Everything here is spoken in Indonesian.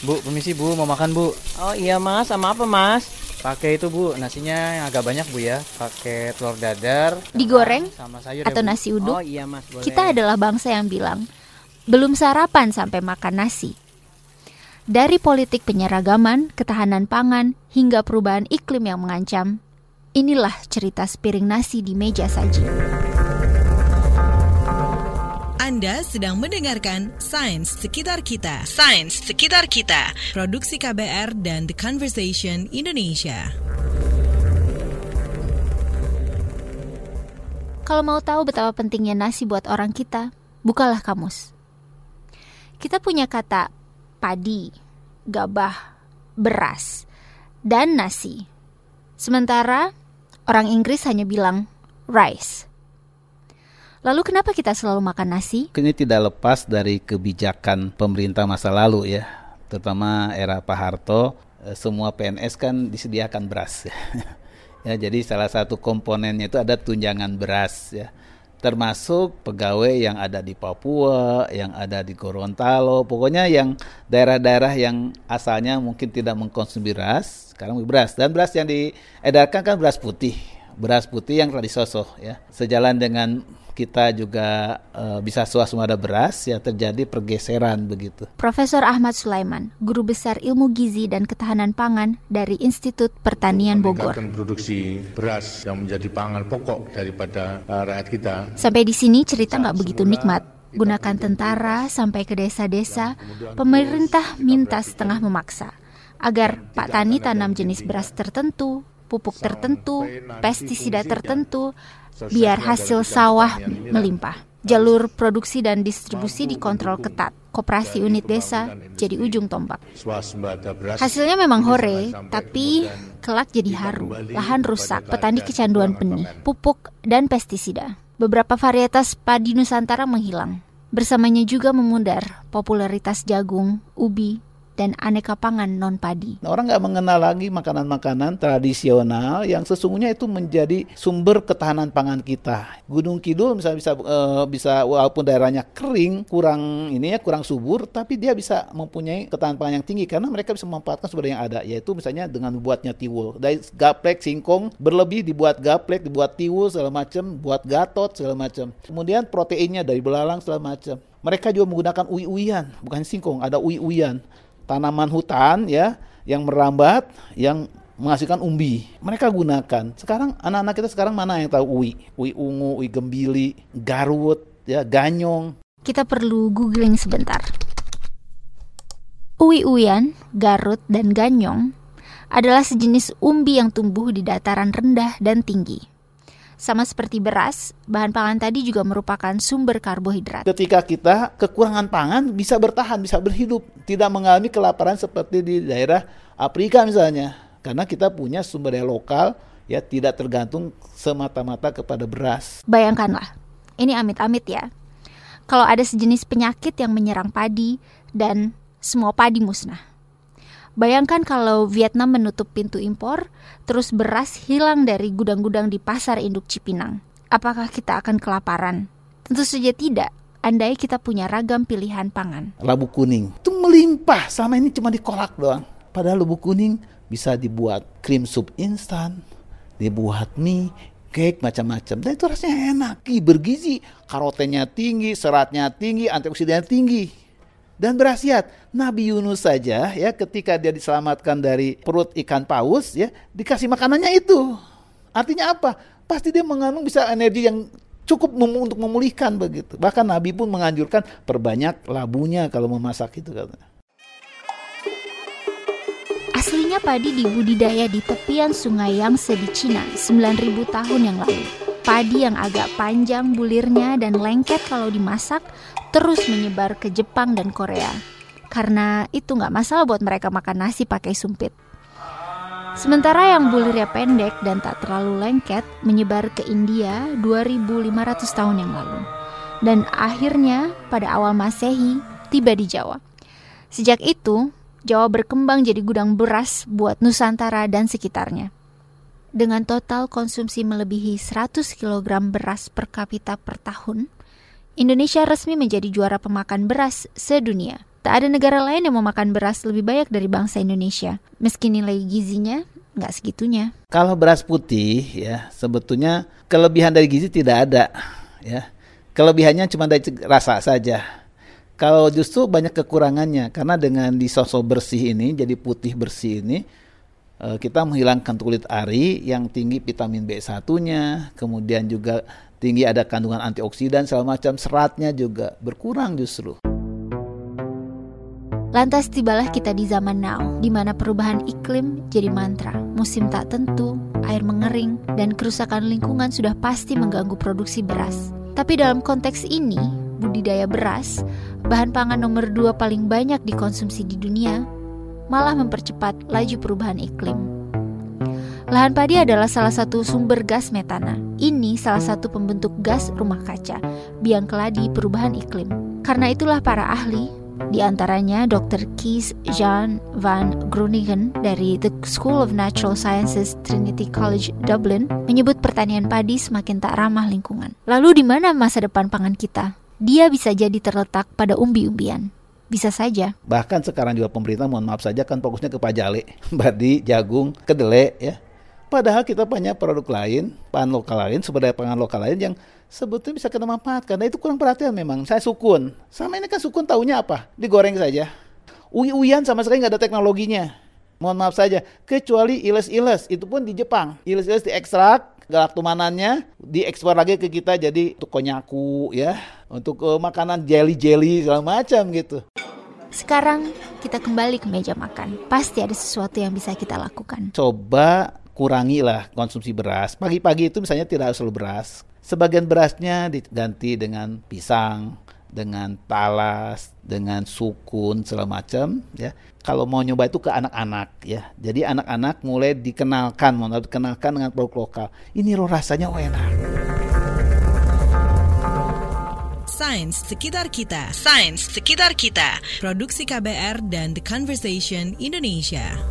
Bu, permisi Bu, mau makan Bu? Oh iya mas, sama apa mas? Pakai itu Bu, nasinya yang agak banyak Bu ya. Pakai telur dadar, Digoreng sama sayur atau ya, Bu. nasi uduk. Oh iya mas, boleh. Kita adalah bangsa yang bilang, belum sarapan sampai makan nasi. Dari politik penyeragaman, ketahanan pangan, hingga perubahan iklim yang mengancam, inilah cerita sepiring nasi di meja saji. Anda sedang mendengarkan Sains Sekitar Kita. Sains Sekitar Kita. Produksi KBR dan The Conversation Indonesia. Kalau mau tahu betapa pentingnya nasi buat orang kita, bukalah kamus. Kita punya kata padi, gabah, beras, dan nasi. Sementara orang Inggris hanya bilang rice. Lalu kenapa kita selalu makan nasi? Ini tidak lepas dari kebijakan pemerintah masa lalu ya, terutama era Pak Harto. eh, Semua PNS kan disediakan beras. ya, jadi salah satu komponennya itu ada tunjangan beras ya. Termasuk pegawai yang ada di Papua, yang ada di Gorontalo, pokoknya yang daerah-daerah yang asalnya mungkin tidak mengkonsumsi beras, sekarang beras. Dan beras yang diedarkan kan beras putih, beras putih yang telah disosok ya. Sejalan dengan kita juga eh, bisa swasembada beras ya terjadi pergeseran begitu. Profesor Ahmad Sulaiman, Guru Besar Ilmu Gizi dan Ketahanan Pangan dari Institut Pertanian Bogor. meningkatkan produksi beras yang menjadi pangan pokok daripada uh, rakyat kita. Sampai di sini cerita nggak begitu nikmat. Gunakan tentara sampai ke desa-desa, pemerintah minta setengah memaksa agar Pak Tani tanam jenis beras tertentu, pupuk tertentu, pestisida tertentu, biar hasil sawah melimpah. Jalur produksi dan distribusi dikontrol ketat. Koperasi unit desa jadi ujung tombak. Hasilnya memang hore, tapi kelak jadi haru. Lahan rusak, petani kecanduan benih, pupuk, dan pestisida. Beberapa varietas padi Nusantara menghilang. Bersamanya juga memudar popularitas jagung, ubi, dan aneka pangan non-padi. Nah, orang nggak mengenal lagi makanan-makanan tradisional yang sesungguhnya itu menjadi sumber ketahanan pangan kita. Gunung Kidul misalnya bisa eh, bisa walaupun daerahnya kering, kurang ini ya kurang subur, tapi dia bisa mempunyai ketahanan pangan yang tinggi karena mereka bisa memanfaatkan sumber yang ada, yaitu misalnya dengan buatnya tiwul. Dari gaplek, singkong berlebih dibuat gaplek, dibuat tiwul segala macam, buat gatot segala macam. Kemudian proteinnya dari belalang segala macam. Mereka juga menggunakan ui-uian, bukan singkong, ada ui-uian tanaman hutan ya yang merambat yang menghasilkan umbi. Mereka gunakan. Sekarang anak-anak kita sekarang mana yang tahu ui? Ui ungu, ui gembili, garut, ya ganyong. Kita perlu googling sebentar. Uwi-uwian, garut, dan ganyong adalah sejenis umbi yang tumbuh di dataran rendah dan tinggi. Sama seperti beras, bahan pangan tadi juga merupakan sumber karbohidrat. Ketika kita kekurangan pangan bisa bertahan, bisa berhidup, tidak mengalami kelaparan seperti di daerah Afrika misalnya. Karena kita punya sumber daya lokal ya tidak tergantung semata-mata kepada beras. Bayangkanlah, ini amit-amit ya. Kalau ada sejenis penyakit yang menyerang padi dan semua padi musnah. Bayangkan kalau Vietnam menutup pintu impor, terus beras hilang dari gudang-gudang di pasar induk Cipinang. Apakah kita akan kelaparan? Tentu saja tidak. Andai kita punya ragam pilihan pangan. Labu kuning itu melimpah, sama ini cuma dikolak doang. Padahal labu kuning bisa dibuat krim sup instan, dibuat mie, cake macam-macam. Dan itu rasanya enak, bergizi, karotennya tinggi, seratnya tinggi, antioksidannya tinggi. Dan berhasiat. Nabi Yunus saja ya ketika dia diselamatkan dari perut ikan paus ya dikasih makanannya itu. Artinya apa? Pasti dia mengandung bisa energi yang cukup mem- untuk memulihkan begitu. Bahkan Nabi pun menganjurkan perbanyak labunya kalau memasak itu katanya. Aslinya padi dibudidaya di tepian sungai Yangtze di Cina 9000 tahun yang lalu. Padi yang agak panjang bulirnya dan lengket kalau dimasak terus menyebar ke Jepang dan Korea. Karena itu nggak masalah buat mereka makan nasi pakai sumpit. Sementara yang bulirnya pendek dan tak terlalu lengket menyebar ke India 2500 tahun yang lalu. Dan akhirnya pada awal Masehi tiba di Jawa. Sejak itu, Jawa berkembang jadi gudang beras buat Nusantara dan sekitarnya. Dengan total konsumsi melebihi 100 kg beras per kapita per tahun, Indonesia resmi menjadi juara pemakan beras sedunia. Tak ada negara lain yang memakan beras lebih banyak dari bangsa Indonesia. Meski nilai gizinya nggak segitunya. Kalau beras putih ya sebetulnya kelebihan dari gizi tidak ada ya. Kelebihannya cuma dari rasa saja. Kalau justru banyak kekurangannya karena dengan disosok bersih ini jadi putih bersih ini kita menghilangkan kulit ari yang tinggi vitamin B1-nya, kemudian juga tinggi ada kandungan antioksidan segala macam seratnya juga berkurang justru. Lantas tibalah kita di zaman now, di mana perubahan iklim jadi mantra, musim tak tentu, air mengering, dan kerusakan lingkungan sudah pasti mengganggu produksi beras. Tapi dalam konteks ini, budidaya beras, bahan pangan nomor dua paling banyak dikonsumsi di dunia, malah mempercepat laju perubahan iklim. Lahan padi adalah salah satu sumber gas metana. Ini salah satu pembentuk gas rumah kaca, biang keladi perubahan iklim. Karena itulah para ahli, di antaranya Dr. Kees Jean van Groningen dari The School of Natural Sciences Trinity College Dublin menyebut pertanian padi semakin tak ramah lingkungan. Lalu di mana masa depan pangan kita? Dia bisa jadi terletak pada umbi-umbian. Bisa saja. Bahkan sekarang juga pemerintah mohon maaf saja kan fokusnya ke pajale, padi, jagung, kedelai ya. Padahal kita banyak produk lain, pangan lokal lain, sumber daya pangan lokal lain yang sebetulnya bisa kita manfaatkan. Nah itu kurang perhatian memang. Saya sukun. Sama ini kan sukun tahunya apa? Digoreng saja. Uy-uyan sama sekali nggak ada teknologinya. Mohon maaf saja. Kecuali iles-iles. Itu pun di Jepang. Iles-iles diekstrak, galaktumanannya diekspor lagi ke kita jadi untuk konyaku ya. Untuk uh, makanan jelly-jelly segala macam gitu. Sekarang kita kembali ke meja makan. Pasti ada sesuatu yang bisa kita lakukan. Coba kurangilah konsumsi beras. Pagi-pagi itu misalnya tidak harus selalu beras. Sebagian berasnya diganti dengan pisang, dengan talas, dengan sukun segala macam ya. Kalau mau nyoba itu ke anak-anak ya. Jadi anak-anak mulai dikenalkan, mau dikenalkan dengan produk lokal. Ini loh rasanya oh enak. Sains sekitar kita. Sains sekitar kita. Produksi KBR dan The Conversation Indonesia.